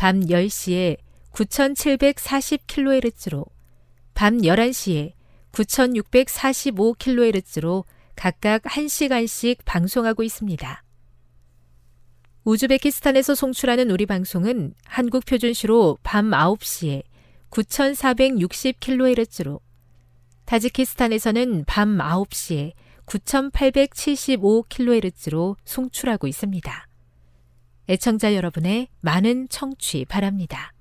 밤 10시에 9740kHz로 밤 11시에 9645kHz로 각각 1시간씩 방송하고 있습니다. 우즈베키스탄에서 송출하는 우리 방송은 한국 표준시로 밤 9시에 9460kHz로 타지키스탄에서는 밤 9시에 9875kHz로 송출하고 있습니다. 애청자 여러분의 많은 청취 바랍니다.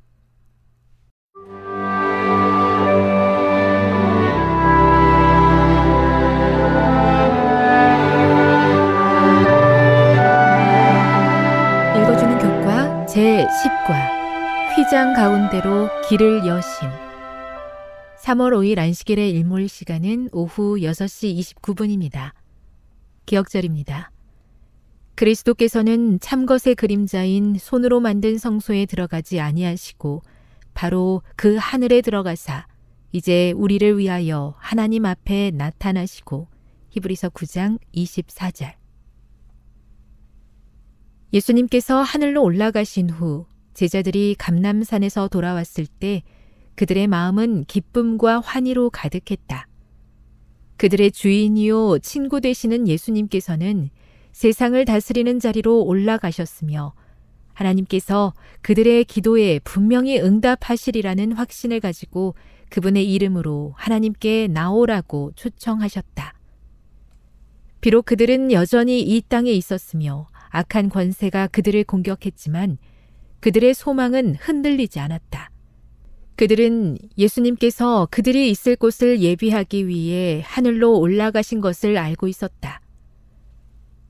읽어주는 교과 제10과 휘장 가운데로 길을 여심 3월 5일 안식일의 일몰 시간은 오후 6시 29분입니다. 기억절입니다. 그리스도께서는 참것의 그림자인 손으로 만든 성소에 들어가지 아니하시고 바로 그 하늘에 들어가사 이제 우리를 위하여 하나님 앞에 나타나시고 히브리서 9장 24절 예수님께서 하늘로 올라가신 후 제자들이 감남산에서 돌아왔을 때 그들의 마음은 기쁨과 환희로 가득했다. 그들의 주인이요 친구 되시는 예수님께서는 세상을 다스리는 자리로 올라가셨으며 하나님께서 그들의 기도에 분명히 응답하시리라는 확신을 가지고 그분의 이름으로 하나님께 나오라고 초청하셨다. 비록 그들은 여전히 이 땅에 있었으며 악한 권세가 그들을 공격했지만 그들의 소망은 흔들리지 않았다. 그들은 예수님께서 그들이 있을 곳을 예비하기 위해 하늘로 올라가신 것을 알고 있었다.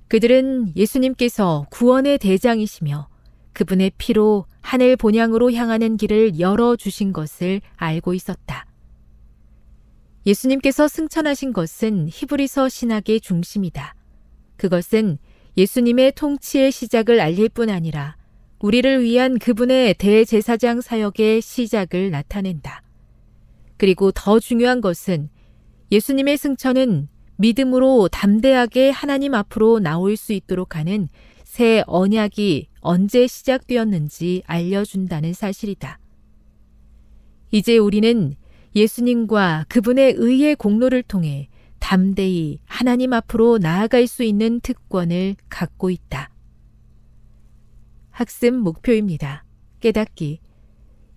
그들은 예수님께서 구원의 대장이시며 그분의 피로 하늘 본향으로 향하는 길을 열어주신 것을 알고 있었다. 예수님께서 승천하신 것은 히브리서 신학의 중심이다. 그것은 예수님의 통치의 시작을 알릴 뿐 아니라 우리를 위한 그분의 대제사장 사역의 시작을 나타낸다. 그리고 더 중요한 것은 예수님의 승천은 믿음으로 담대하게 하나님 앞으로 나올 수 있도록 하는 새 언약이 언제 시작되었는지 알려준다는 사실이다. 이제 우리는 예수님과 그분의 의의 공로를 통해 담대히 하나님 앞으로 나아갈 수 있는 특권을 갖고 있다. 학습 목표입니다. 깨닫기.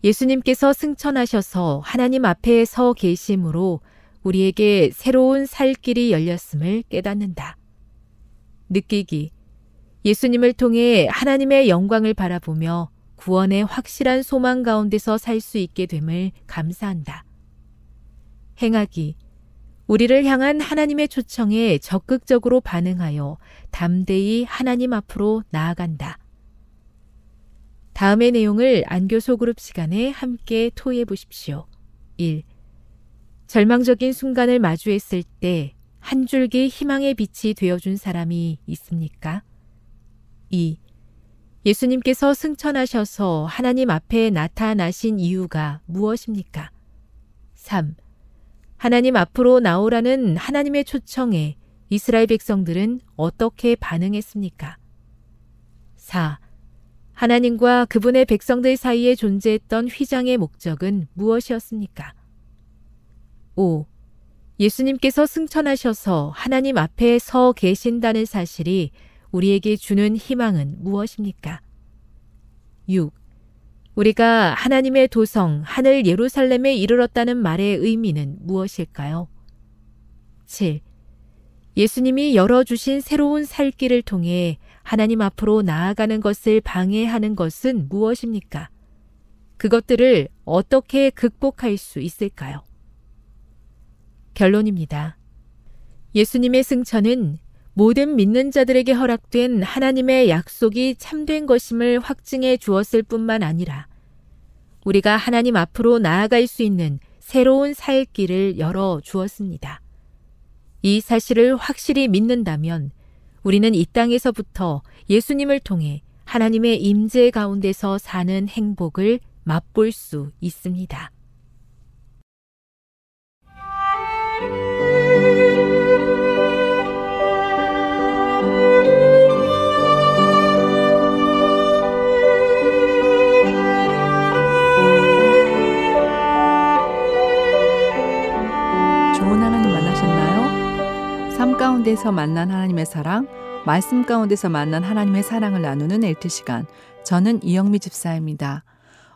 예수님께서 승천하셔서 하나님 앞에 서 계심으로 우리에게 새로운 살 길이 열렸음을 깨닫는다. 느끼기. 예수님을 통해 하나님의 영광을 바라보며 구원의 확실한 소망 가운데서 살 수 있게 됨을 감사한다. 행하기. 우리를 향한 하나님의 초청에 적극적으로 반응하여 담대히 하나님 앞으로 나아간다. 다음의 내용을 안교 소 그룹 시간에 함께 토해 보십시오. 1. 절망적인 순간을 마주했을 때 한 줄기 희망의 빛이 되어준 사람이 있습니까? 2. 예수님께서 승천하셔서 하나님 앞에 나타나신 이유가 무엇입니까? 3. 하나님 앞으로 나오라는 하나님의 초청에 이스라엘 백성들은 어떻게 반응했습니까? 4. 하나님과 그분의 백성들 사이에 존재했던 휘장의 목적은 무엇이었습니까? 5. 예수님께서 승천하셔서 하나님 앞에 서 계신다는 사실이 우리에게 주는 희망은 무엇입니까? 6. 우리가 하나님의 도성 하늘 예루살렘에 이르렀다는 말의 의미는 무엇일까요? 7. 예수님이 열어주신 새로운 살 길을 통해 하나님 앞으로 나아가는 것을 방해하는 것은 무엇입니까? 그것들을 어떻게 극복할 수 있을까요? 결론입니다. 예수님의 승천은 모든 믿는 자들에게 허락된 하나님의 약속이 참된 것임을 확증해 주었을 뿐만 아니라 우리가 하나님 앞으로 나아갈 수 있는 새로운 살 길을 열어 주었습니다. 이 사실을 확실히 믿는다면 우리는 이 땅에서부터 예수님을 통해 하나님의 임재 가운데서 사는 행복을 맛볼 수 있습니다. 가운데서 만난 하나님의 사랑, 말씀 가운데서 만난 하나님의 사랑을 나누는 엘트 시간. 저는 이영미 집사입니다.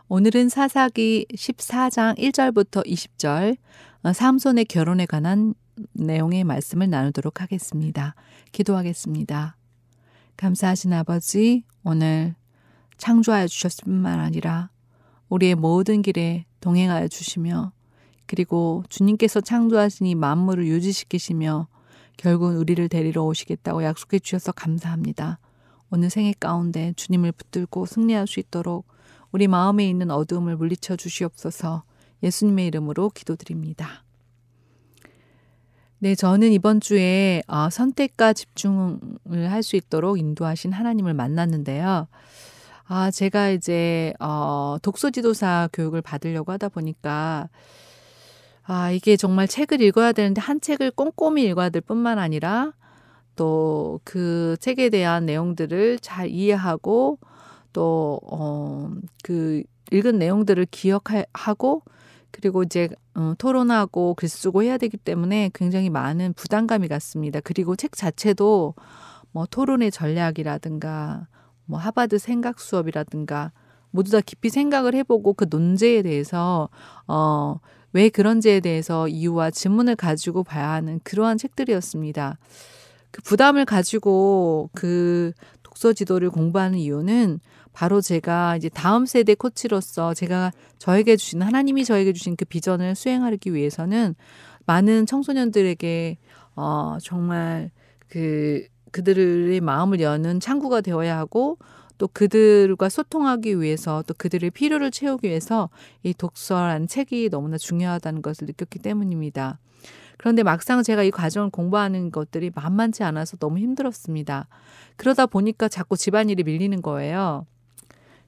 오늘은 사사기 14장 1절부터 20절, 어, 삼손의 결혼에 관한 내용의 말씀을 나누도록 하겠습니다. 기도하겠습니다. 감사하신 아버지, 오늘 창조하여 주셨을 뿐만 아니라 우리의 모든 길에 동행하여 주시며 그리고 주님께서 창조하신 이 만물을 유지시키시며 결국 우리를 데리러 오시겠다고 약속해 주셔서 감사합니다. 오늘 생애 가운데 주님을 붙들고 승리할 수 있도록 우리 마음에 있는 어두움을 물리쳐 주시옵소서 예수님의 이름으로 기도드립니다. 네, 저는 이번 주에 어, 선택과 집중을 할 수 있도록 인도하신 하나님을 만났는데요. 아, 제가 이제 어, 독서지도사 교육을 받으려고 하다 보니까 아, 이게 정말 책을 읽어야 되는데 한 책을 꼼꼼히 읽어야 될 뿐만 아니라 또 그 책에 대한 내용들을 잘 이해하고 또, 어, 그 읽은 내용들을 기억하고 그리고 이제 어, 토론하고 글 쓰고 해야 되기 때문에 굉장히 많은 부담감이 갔습니다. 그리고 책 자체도 뭐 토론의 전략이라든가 뭐 하바드 생각 수업이라든가 모두 다 깊이 생각을 해보고 그 논제에 대해서 어 왜 그런지에 대해서 이유와 질문을 가지고 봐야 하는 그러한 책들이었습니다. 그 부담을 가지고 그 독서 지도를 공부하는 이유는 바로 제가 이제 다음 세대 코치로서 제가 저에게 주신 하나님이 저에게 주신 그 비전을 수행하기 위해서는 많은 청소년들에게 어 정말 그 그들의 마음을 여는 창구가 되어야 하고 또 그들과 소통하기 위해서 또 그들의 필요를 채우기 위해서 이 독서란 책이 너무나 중요하다는 것을 느꼈기 때문입니다. 그런데 막상 제가 이 과정을 공부하는 것들이 만만치 않아서 너무 힘들었습니다. 그러다 보니까 자꾸 집안일이 밀리는 거예요.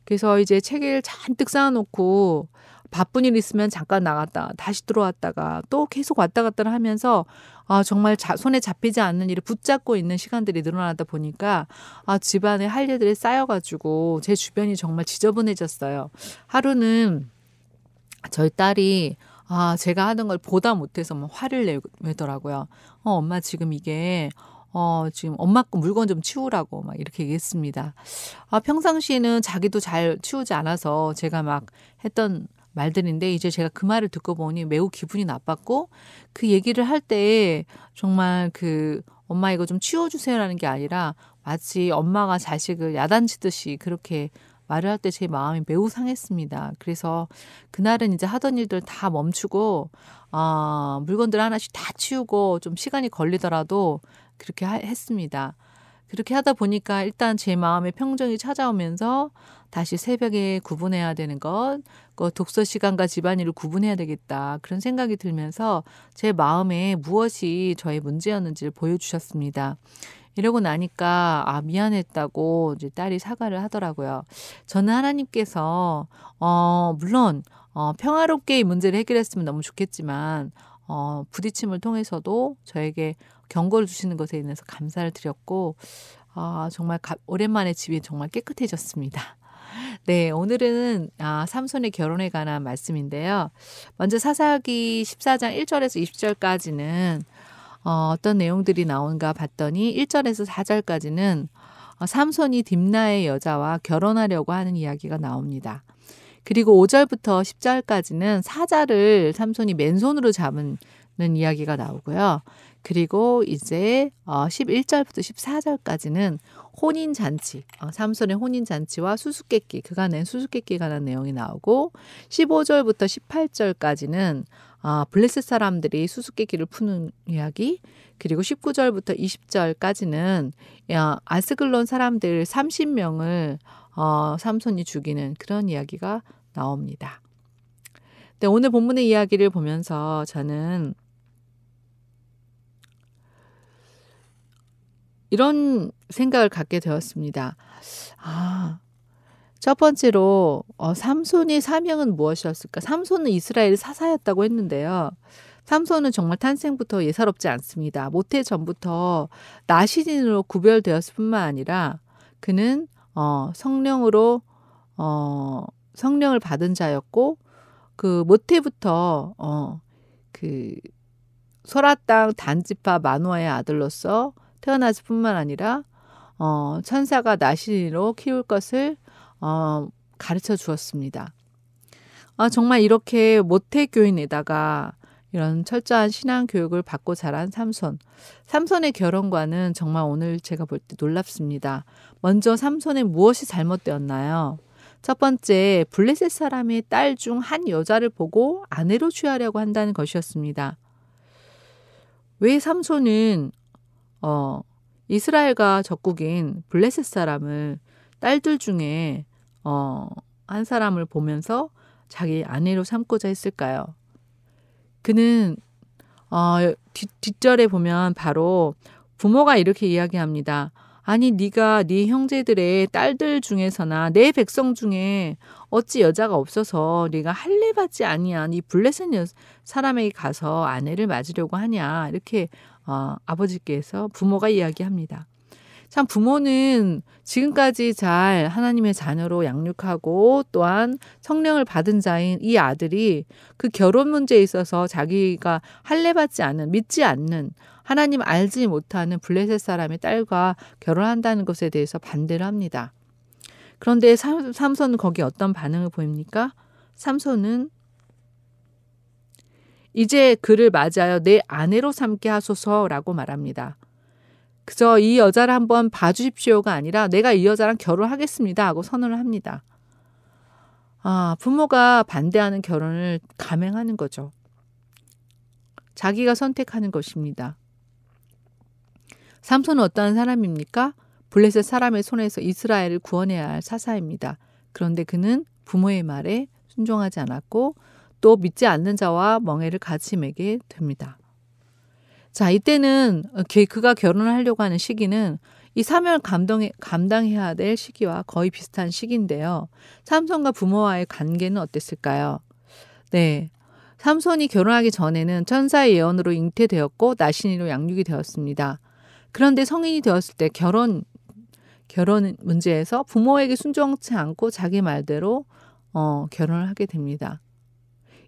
그래서 이제 책을 잔뜩 쌓아놓고 바쁜 일 있으면 잠깐 나갔다 다시 들어왔다가 또 계속 왔다 갔다 하면서 아 정말 자, 손에 잡히지 않는 일을 붙잡고 있는 시간들이 늘어나다 보니까 아 집안에 할 일들이 쌓여가지고 제 주변이 정말 지저분해졌어요. 하루는 저희 딸이 아 제가 하는 걸 보다 못해서 뭐 화를 내더라고요. 어 엄마 지금 이게 어, 지금 엄마 거 물건 좀 치우라고 막 이렇게 얘기했습니다. 아, 평상시에는 자기도 잘 치우지 않아서 제가 막 했던 말들인데 이제 제가 그 말을 듣고 보니 매우 기분이 나빴고 그 얘기를 할 때 정말 그 엄마 이거 좀 치워주세요라는 게 아니라 마치 엄마가 자식을 야단치듯이 그렇게 말을 할 때 제 마음이 매우 상했습니다. 그래서 그날은 이제 하던 일들 다 멈추고 아 물건들 하나씩 다 치우고 좀 시간이 걸리더라도 그렇게 하, 했습니다. 그렇게 하다 보니까 일단 제 마음의 평정이 찾아오면서 다시 새벽에 구분해야 되는 것, 그 독서 시간과 집안일을 구분해야 되겠다. 그런 생각이 들면서 제 마음에 무엇이 저의 문제였는지를 보여주셨습니다. 이러고 나니까 아 미안했다고 이제 딸이 사과를 하더라고요. 저는 하나님께서 어 물론 어, 평화롭게 이 문제를 해결했으면 너무 좋겠지만 어, 부딪힘을 통해서도 저에게 경고를 주시는 것에 인해서 감사를 드렸고 아, 정말 가, 오랜만에 집이 정말 깨끗해졌습니다. 네, 오늘은 아, 삼손의 결혼에 관한 말씀인데요. 먼저 사사기 14장 1절에서 20절까지는 어, 어떤 내용들이 나온가 봤더니 1절에서 4절까지는 어, 삼손이 딥나의 여자와 결혼하려고 하는 이야기가 나옵니다. 그리고 5절부터 10절까지는 사자를 삼손이 맨손으로 잡은 이야기가 나오고요. 그리고 이제 어 11절부터 14절까지는 혼인 잔치, 어 삼손의 혼인 잔치와 수수께끼, 낸 수수께끼에 관한 내용이 나오고 15절부터 18절까지는 어 블레셋 사람들이 수수께끼를 푸는 이야기, 그리고 19절부터 20절까지는 아스글론 사람들 30명을 어 삼손이 죽이는 그런 이야기가 나옵니다. 네, 오늘 본문의 이야기를 보면서 저는 이런 생각을 갖게 되었습니다. 아, 첫 번째로 어, 삼손의 사명은 무엇이었을까? 삼손은 이스라엘 사사였다고 했는데요. 삼손은 정말 탄생부터 예사롭지 않습니다. 모태 전부터 나시인으로 구별되었을 뿐만 아니라 그는 어, 성령으로 어, 성령을 받은 자였고 그 모태부터 어, 그 소라 땅 단지파 마노아의 아들로서 태어났을 뿐만 아니라 어, 천사가 나시로 키울 것을 어, 가르쳐 주었습니다. 아, 정말 이렇게 모태교인에다가 이런 철저한 신앙 교육을 받고 자란 삼손. 삼손의 결혼과는 정말 오늘 제가 볼 때 놀랍습니다. 먼저 삼손의 무엇이 잘못되었나요? 첫 번째, 블레셋 사람의 딸 중 한 여자를 보고 아내로 취하려고 한다는 것이었습니다. 왜 삼손은 어, 이스라엘과 적국인 블레셋 사람을 딸들 중에 어, 한 사람을 보면서 자기 아내로 삼고자 했을까요? 그는 어, 뒷, 뒷절에 보면 바로 부모가 이렇게 이야기합니다. 아니 네가 네 형제들의 딸들 중에서나 내 백성 중에 어찌 여자가 없어서 네가 할례 받지 아니야. 네 블레셋 사람에게 가서 아내를 맞으려고 하냐. 이렇게 어, 아버지께서 부모가 이야기합니다. 참 부모는 지금까지 잘 하나님의 자녀로 양육하고 또한 성령을 받은 자인 이 아들이 그 결혼 문제에 있어서 자기가 할례 받지 않는 믿지 않는 하나님 알지 못하는 블레셋 사람의 딸과 결혼한다는 것에 대해서 반대를 합니다. 그런데 삼손은 거기에 어떤 반응을 보입니까? 삼손은 이제 그를 맞아요. 내 아내로 삼게 하소서라고 말합니다. 그저 이 여자를 한번 봐주십시오가 아니라 내가 이 여자랑 결혼하겠습니다 하고 선언을 합니다. 아, 부모가 반대하는 결혼을 감행하는 거죠. 자기가 선택하는 것입니다. 삼손은 어떠한 사람입니까? 블레셋 사람의 손에서 이스라엘을 구원해야 할 사사입니다. 그런데 그는 부모의 말에 순종하지 않았고 또 믿지 않는 자와 멍해를 같이 매게 됩니다. 자, 이때는 그가 결혼을 하려고 하는 시기는 이 사명을 감동해, 감당해야 될 시기와 거의 비슷한 시기인데요. 삼손과 부모와의 관계는 어땠을까요? 네. 삼손이 결혼하기 전에는 천사의 예언으로 잉태되었고 나신이로 양육이 되었습니다. 그런데 성인이 되었을 때 결혼 결혼 문제에서 부모에게 순종치 않고 자기 말대로 어, 결혼을 하게 됩니다.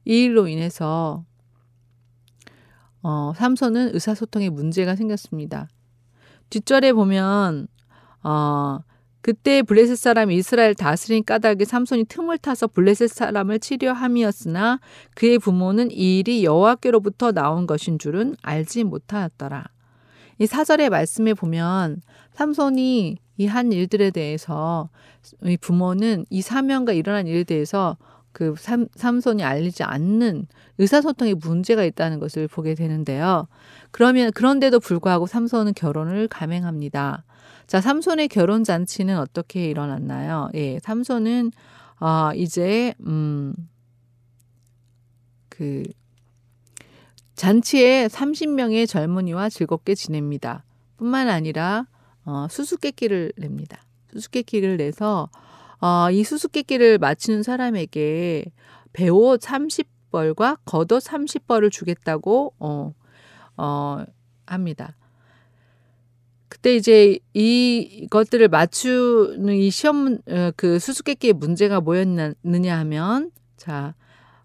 이 일로 인해서 어, 삼손은 의사소통에 문제가 생겼습니다. 뒷절에 보면 어, 그때 블레셋 사람이 이스라엘 다스린 까닭에 삼손이 틈을 타서 블레셋 사람을 치료함이었으나 그의 부모는 이 일이 여호와께로부터 나온 것인 줄은 알지 못하였더라. 이 사절의 말씀에 보면 삼손이 이 한 일들에 대해서 이 부모는 이 사명과 일어난 일에 대해서 그 삼, 삼손이 알리지 않는 의사소통에 문제가 있다는 것을 보게 되는데요. 그러면 그런데도 불구하고 삼손은 결혼을 감행합니다. 자, 삼손의 결혼 잔치는 어떻게 일어났나요? 예, 삼손은 어, 이제 음, 그 잔치에 30명의 젊은이와 즐겁게 지냅니다. 뿐만 아니라 어, 수수께끼를 냅니다. 수수께끼를 내서 어, 이 수수께끼를 맞히는 사람에게 배옷 30벌과 겉옷 30벌을 주겠다고 어, 어, 합니다. 그때 이제 이것들을 맞추는 이 시험 어, 그 수수께끼의 문제가 뭐였느냐 하면 자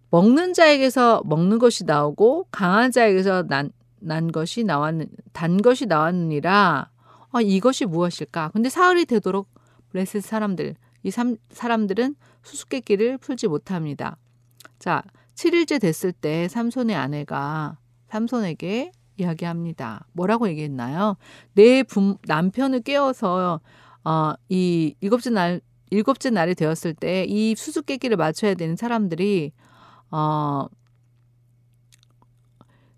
먹는 자에게서 먹는 것이 나오고 강한 자에게서 난, 난 것이 나왔는 단 것이 나왔느니라 어, 이것이 무엇일까? 근데 사흘이 되도록 블레셋 사람들 이 삼, 사람들은 수수께끼를 풀지 못합니다. 자, 7일째 됐을 때 삼손의 아내가 삼손에게 이야기합니다. 뭐라고 얘기했나요? 내 부, 남편을 깨워서 어, 이 일곱째 날 일곱째 날이 되었을 때 이 수수께끼를 맞춰야 되는 사람들이 어,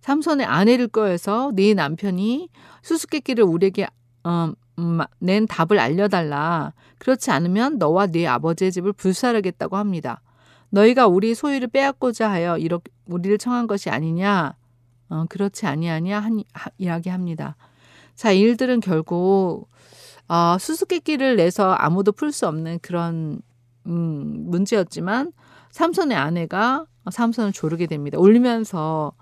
삼손의 아내를 꺼해서 네 남편이 수수께끼를 우리에게 어, 음, 낸 답을 알려달라. 그렇지 않으면 너와 네 아버지의 집을 불사르겠다고 합니다. 너희가 우리 소유를 빼앗고자 하여 이렇게 우리를 청한 것이 아니냐? 어, 그렇지 아니하냐 한 하, 이야기합니다. 자, 일들은 결국 어, 수수께끼를 내서 아무도 풀 수 없는 그런 음, 문제였지만 삼손의 아내가 삼손을 조르게 됩니다. 울면서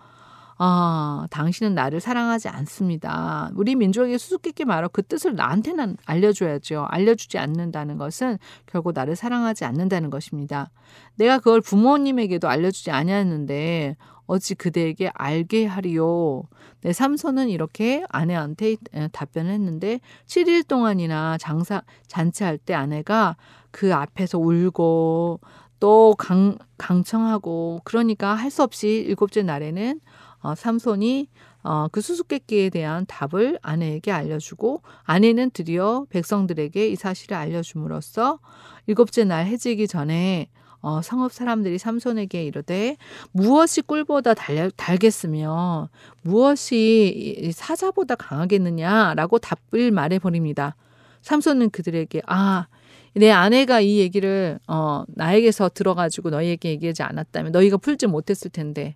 아, 당신은 나를 사랑하지 않습니다. 우리 민족에게 수수께끼 말어 그 뜻을 나한테는 알려줘야죠. 알려주지 않는다는 것은 결국 나를 사랑하지 않는다는 것입니다. 내가 그걸 부모님에게도 알려주지 아니었는데 어찌 그대에게 알게 하리요. 내 삼손은 이렇게 아내한테 답변을 했는데 7일 동안이나 장사 잔치할 때 아내가 그 앞에서 울고 또 강, 강청하고 그러니까 할 수 없이 일곱째 날에는 어, 삼손이 어, 그 수수께끼에 대한 답을 아내에게 알려주고 아내는 드디어 백성들에게 이 사실을 알려줌으로써 일곱째 날 해지기 전에 어, 성읍 사람들이 삼손에게 이르되 무엇이 꿀보다 달, 달겠으며 무엇이 사자보다 강하겠느냐라고 답을 말해버립니다. 삼손은 그들에게 아, 내 아내가 이 얘기를 어, 나에게서 들어가지고 너희에게 얘기하지 않았다면 너희가 풀지 못했을 텐데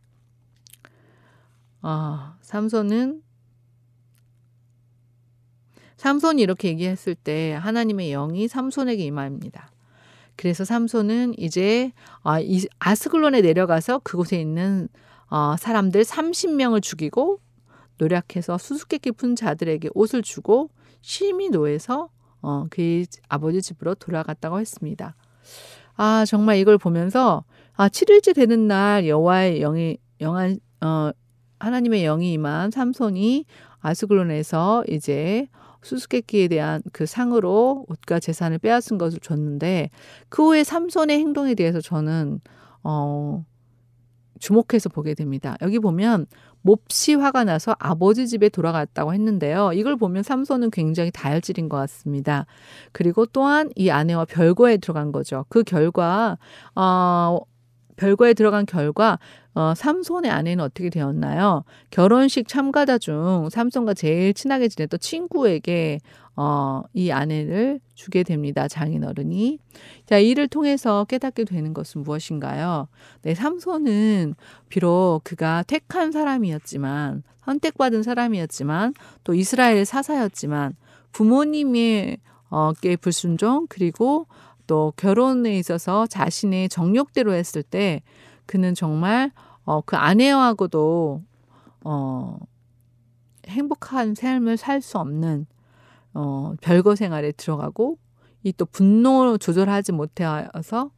아, 삼손은 삼손이 이렇게 얘기했을 때 하나님의 영이 삼손에게 임합니다. 그래서 삼손은 이제 아, 아스글론에 내려가서 그곳에 있는 어, 사람들 30명을 죽이고 노력해서 수수께끼 푼 자들에게 옷을 주고 심히 노해서 어, 그 아버지 집으로 돌아갔다고 했습니다. 아 정말 이걸 보면서 아 7일째 되는 날 여호와의 영이 영한 어, 하나님의 영이 임한 삼손이 아스글론에서 이제 수수께끼에 대한 그 상으로 옷과 재산을 빼앗은 것을 줬는데 그 후에 삼손의 행동에 대해서 저는 어 주목해서 보게 됩니다. 여기 보면 몹시 화가 나서 아버지 집에 돌아갔다고 했는데요. 이걸 보면 삼손은 굉장히 다혈질인 것 같습니다. 그리고 또한 이 아내와 별거에 들어간 거죠. 그 결과 어 별거에 들어간 결과 어, 삼손의 아내는 어떻게 되었나요? 결혼식 참가자 중 삼손과 제일 친하게 지냈던 친구에게 어, 이 아내를 주게 됩니다. 장인 어른이. 자, 이를 통해서 깨닫게 되는 것은 무엇인가요? 네, 삼손은 비록 그가 택한 사람이었지만, 선택받은 사람이었지만, 또 이스라엘의 사사였지만, 부모님의 어, 께 불순종, 그리고 또 결혼에 있어서 자신의 정욕대로 했을 때 그는 정말 어, 그 아내하고도 어, 행복한 삶을 살 수 없는 어, 별거 생활에 들어가고 이 또 분노 조절하지 못해서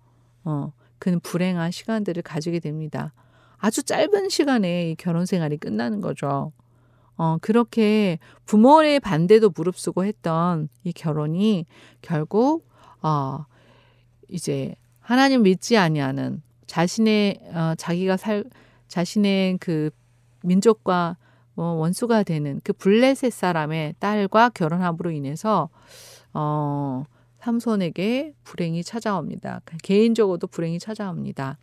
어, 그는 불행한 시간들을 가지게 됩니다. 아주 짧은 시간에 이 결혼 생활이 끝나는 거죠. 어, 그렇게 부모의 반대도 무릅쓰고 했던 이 결혼이 결국 어, 이제 하나님 믿지 아니하는 자신의 어, 자기가 살 자신의 그 민족과 어, 원수가 되는 그 블레셋 사람의 딸과 결혼함으로 인해서 어, 삼손에게 불행이 찾아옵니다. 개인적으로도 불행이 찾아옵니다.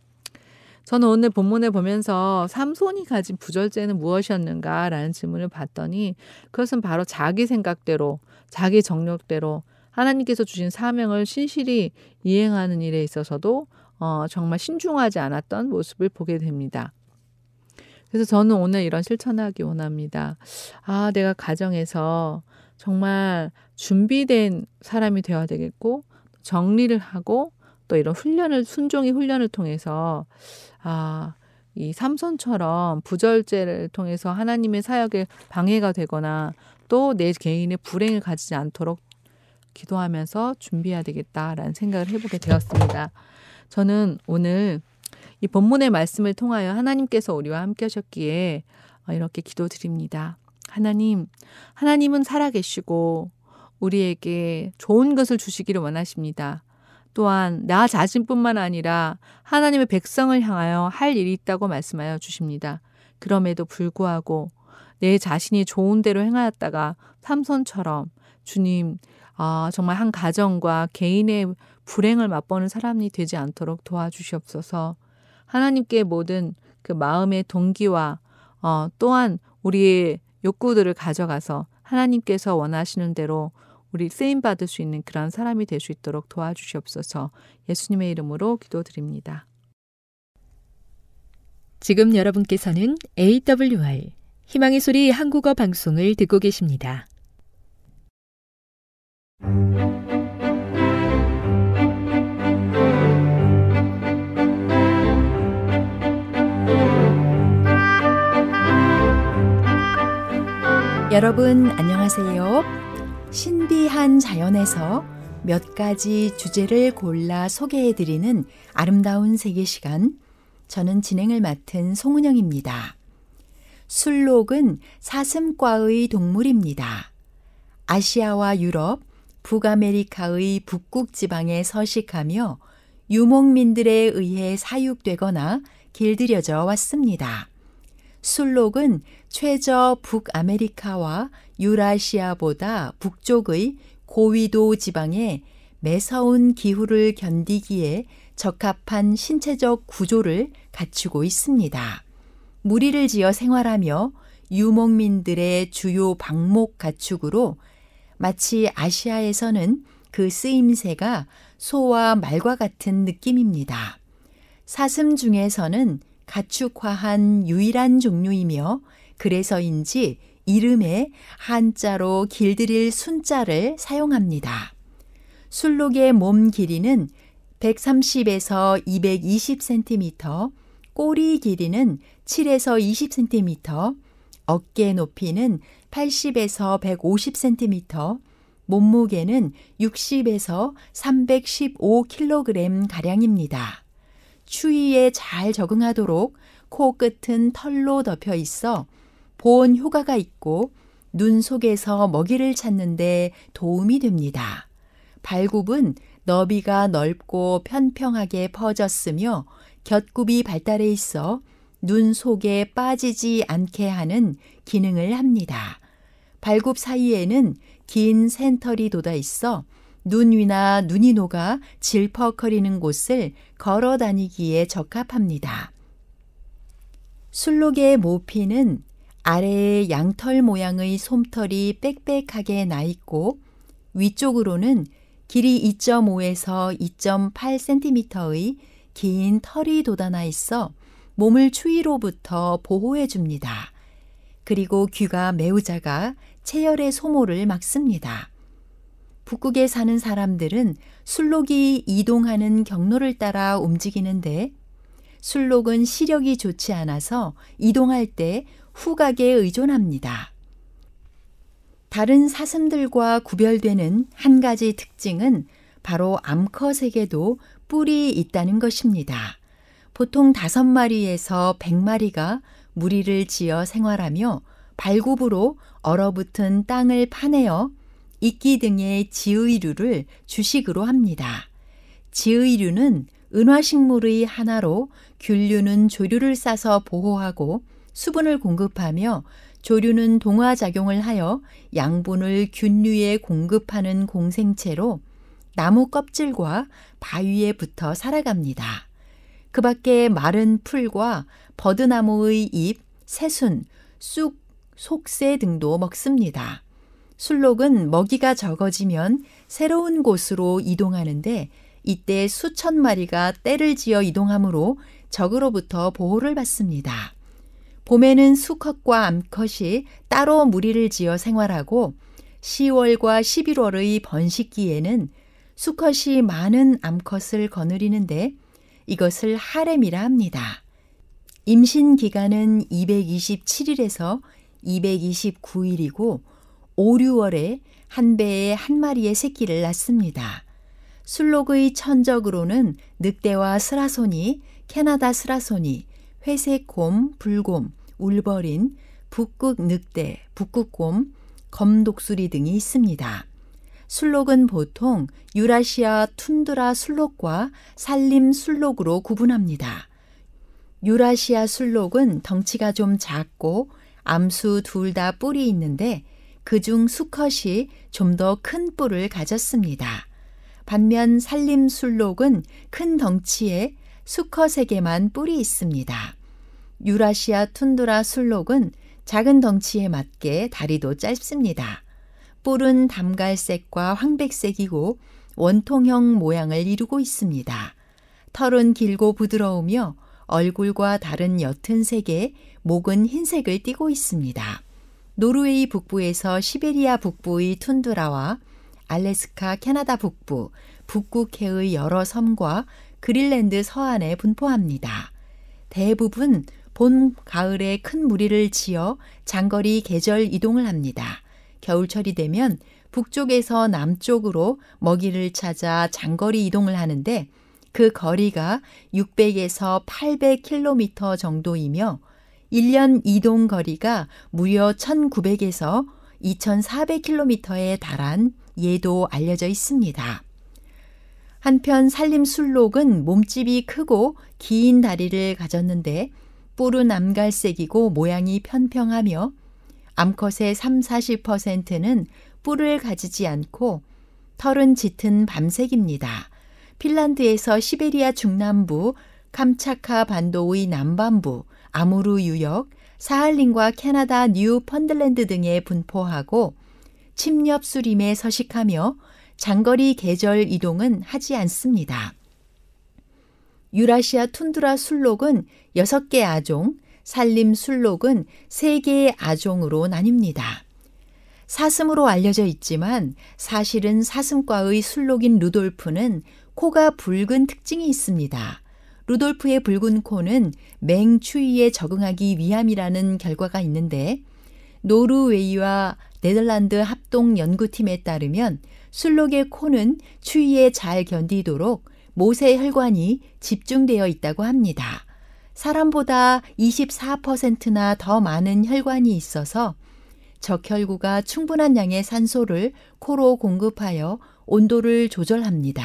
저는 오늘 본문을 보면서 삼손이 가진 부절제는 무엇이었는가라는 질문을 받더니 그것은 바로 자기 생각대로 자기 정력대로 하나님께서 주신 사명을 신실히 이행하는 일에 있어서도 어, 정말 신중하지 않았던 모습을 보게 됩니다. 그래서 저는 오늘 이런 실천하기 원합니다. 아, 내가 가정에서 정말 준비된 사람이 되어야 되겠고, 정리를 하고, 또 이런 훈련을 순종의 훈련을 통해서 아, 이 삼손처럼 부절제를 통해서 하나님의 사역에 방해가 되거나 또 내 개인의 불행을 가지지 않도록 기도하면서 준비해야 되겠다라는 생각을 해보게 되었습니다. 저는 오늘 이 본문의 말씀을 통하여 하나님께서 우리와 함께 하셨기에 어, 이렇게 기도드립니다. 하나님, 하나님은 살아계시고 우리에게 좋은 것을 주시기를 원하십니다. 또한 나 자신뿐만 아니라 하나님의 백성을 향하여 할 일이 있다고 말씀하여 주십니다. 그럼에도 불구하고 내 자신이 좋은 대로 행하였다가 삼손처럼 주님 아, 정말 한 가정과 개인의 불행을 맛보는 사람이 되지 않도록 도와주시옵소서. 하나님께 모든 그 마음의 동기와 어, 또한 우리의 욕구들을 가져가서 하나님께서 원하시는 대로 우리 쓰임 받을 수 있는 그런 사람이 될 수 있도록 도와주시옵소서. 예수님의 이름으로 기도드립니다. 지금 여러분께서는 AWR 희망의 소리 한국어 방송을 듣고 계십니다. 여러분 안녕하세요. 신비한 자연에서 몇 가지 주제를 골라 소개해 드리는 아름다운 세계 시간. 저는 진행을 맡은 송은영입니다. 술록은 사슴과의 동물입니다. 아시아와 유럽, 북아메리카의 북극 지방에 서식하며 유목민들에 의해 사육되거나 길들여져 왔습니다. 술록은 최저 북아메리카와 유라시아보다 북쪽의 고위도 지방에 매서운 기후를 견디기에 적합한 신체적 구조를 갖추고 있습니다. 무리를 지어 생활하며 유목민들의 주요 방목 가축으로 마치 아시아에서는 그 쓰임새가 소와 말과 같은 느낌입니다. 사슴 중에서는 가축화한 유일한 종류이며 그래서인지 이름에 한자로 길들일 순자를 사용합니다. 술록의 몸 길이는 130에서 220cm, 꼬리 길이는 7에서 20cm, 어깨 높이는 80에서 150cm, 몸무게는 60에서 315kg 가량입니다. 추위에 잘 적응하도록 코 끝은 털로 덮여 있어 보온 효과가 있고 눈 속에서 먹이를 찾는데 도움이 됩니다. 발굽은 너비가 넓고 편평하게 퍼졌으며 곁굽이 발달해 있어 눈 속에 빠지지 않게 하는 기능을 합니다. 발굽 사이에는 긴 센터리 돋아 있어 눈 위나 눈이 녹아 질퍽거리는 곳을 걸어 다니기에 적합합니다. 술록의 모피는 아래에 양털 모양의 솜털이 빽빽하게 나 있고 위쪽으로는 길이 2.5에서 2.8cm의 긴 털이 돋아나 있어 몸을 추위로부터 보호해 줍니다. 그리고 귀가 매우 작아 체열의 소모를 막습니다. 북극에 사는 사람들은 술록이 이동하는 경로를 따라 움직이는데 술록은 시력이 좋지 않아서 이동할 때 후각에 의존합니다. 다른 사슴들과 구별되는 한 가지 특징은 바로 암컷에게도 뿔이 있다는 것입니다. 보통 다섯 마리에서 백 마리가 무리를 지어 생활하며 발굽으로 얼어붙은 땅을 파내어 이끼 등의 지의류를 주식으로 합니다. 지의류는 은화식물의 하나로 균류는 조류를 싸서 보호하고 수분을 공급하며 조류는 동화작용을 하여 양분을 균류에 공급하는 공생체로 나무 껍질과 바위에 붙어 살아갑니다. 그 밖에 마른 풀과 버드나무의 잎, 새순, 쑥, 속새 등도 먹습니다. 술록은 먹이가 적어지면 새로운 곳으로 이동하는데 이때 수천 마리가 떼를 지어 이동하므로 적으로부터 보호를 받습니다. 봄에는 수컷과 암컷이 따로 무리를 지어 생활하고 10월과 11월의 번식기에는 수컷이 많은 암컷을 거느리는데 이것을 하렘이라 합니다. 임신 기간은 227일에서 229일이고 5, 6월에 한 배에 한 마리의 새끼를 낳습니다. 술록의 천적으로는 늑대와 스라소니, 캐나다 스라소니, 회색곰, 불곰, 울버린, 북극 늑대, 북극곰, 검독수리 등이 있습니다. 술록은 보통 유라시아 툰드라 술록과 산림 술록으로 구분합니다. 유라시아 술록은 덩치가 좀 작고 암수 둘 다 뿔이 있는데 그중 수컷이 좀 더 큰 뿔을 가졌습니다. 반면 산림 술록은 큰 덩치에 수컷에게만 뿔이 있습니다. 유라시아 툰드라 술록은 작은 덩치에 맞게 다리도 짧습니다. 뿔은 담갈색과 황백색이고 원통형 모양을 이루고 있습니다. 털은 길고 부드러우며 얼굴과 다른 옅은 색에 목은 흰색을 띠고 있습니다. 노르웨이 북부에서 시베리아 북부의 툰드라와 알래스카 캐나다 북부, 북극해의 여러 섬과 그린랜드 서안에 분포합니다. 대부분 봄, 가을에 큰 무리를 지어 장거리 계절 이동을 합니다. 겨울철이 되면 북쪽에서 남쪽으로 먹이를 찾아 장거리 이동을 하는데 그 거리가 600에서 800km 정도이며 1년 이동 거리가 무려 1900에서 2400km에 달한 예도 알려져 있습니다. 한편 산림순록은 몸집이 크고 긴 다리를 가졌는데 뿔은 암갈색이고 모양이 편평하며 암컷의 3, 40%는 뿔을 가지지 않고 털은 짙은 밤색입니다. 핀란드에서 시베리아 중남부, 캄차카 반도의 남반부, 아무르 유역, 사할린과 캐나다 뉴펀들랜드 등에 분포하고 침엽 수림에 서식하며 장거리 계절 이동은 하지 않습니다. 유라시아 툰드라 술록은 6개 아종, 산림 술록은 3개의 아종으로 나뉩니다. 사슴으로 알려져 있지만 사실은 사슴과의 술록인 루돌프는 코가 붉은 특징이 있습니다. 루돌프의 붉은 코는 맹추위에 적응하기 위함이라는 결과가 있는데 노르웨이와 네덜란드 합동 연구팀에 따르면 술록의 코는 추위에 잘 견디도록 모세 혈관이 집중되어 있다고 합니다. 사람보다 24%나 더 많은 혈관이 있어서 적혈구가 충분한 양의 산소를 코로 공급하여 온도를 조절합니다.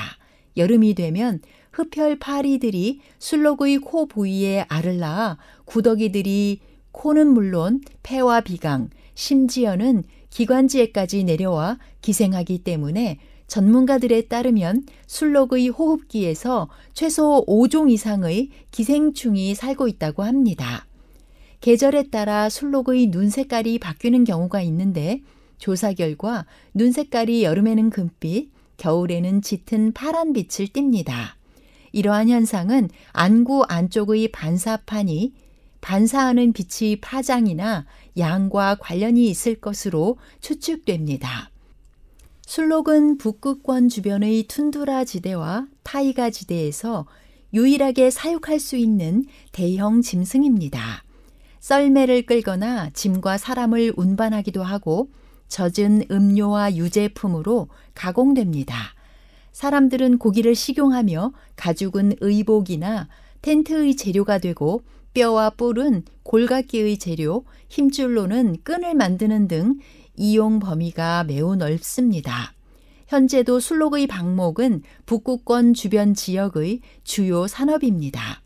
여름이 되면 흡혈 파리들이 술록의 코 부위에 알을 낳아 구더기들이 코는 물론 폐와 비강, 심지어는 기관지에까지 내려와 기생하기 때문에 전문가들에 따르면 술록의 호흡기에서 최소 5종 이상의 기생충이 살고 있다고 합니다. 계절에 따라 술록의 눈 색깔이 바뀌는 경우가 있는데 조사 결과 눈 색깔이 여름에는 금빛, 겨울에는 짙은 파란 빛을 띱니다. 이러한 현상은 안구 안쪽의 반사판이 반사하는 빛의 파장이나 양과 관련이 있을 것으로 추측됩니다. 술록은 북극권 주변의 툰드라 지대와 타이가 지대에서 유일하게 사육할 수 있는 대형 짐승입니다. 썰매를 끌거나 짐과 사람을 운반하기도 하고 젖은 음료와 유제품으로 가공됩니다. 사람들은 고기를 식용하며 가죽은 의복이나 텐트의 재료가 되고 뼈와 뿔은 골각기의 재료, 힘줄로는 끈을 만드는 등 이용 범위가 매우 넓습니다. 현재도 순록의 방목은 북극권 주변 지역의 주요 산업입니다.